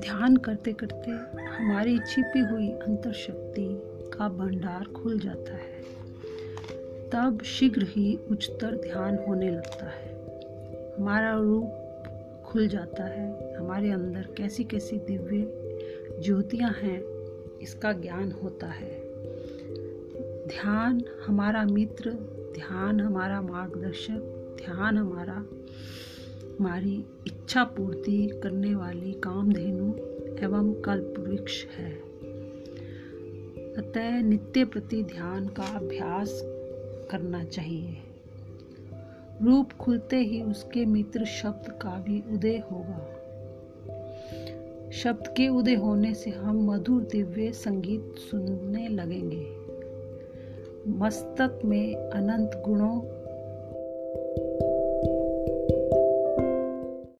ध्यान करते करते हमारी छिपी हुई अंतर शक्ति का भंडार खुल जाता है। तब शीघ्र ही उच्चतर ध्यान होने लगता है। हमारा रूप खुल जाता है। हमारे अंदर कैसी कैसी दिव्य ज्योतियाँ हैं, इसका ज्ञान होता है। ध्यान हमारा मित्र, ध्यान हमारा मार्गदर्शक, ध्यान हमारा हमारी इच्छा पूर्ति करने वाली कामधेनु एवं कल्प वृक्ष है। अतः नित्य प्रति ध्यान का अभ्यास करना चाहिए। रूप खुलते ही उसके मित्र शब्द का भी उदय होगा। शब्द के उदय होने से हम मधुर दिव्य संगीत सुनने लगेंगे। मस्तक में अनंत गुणों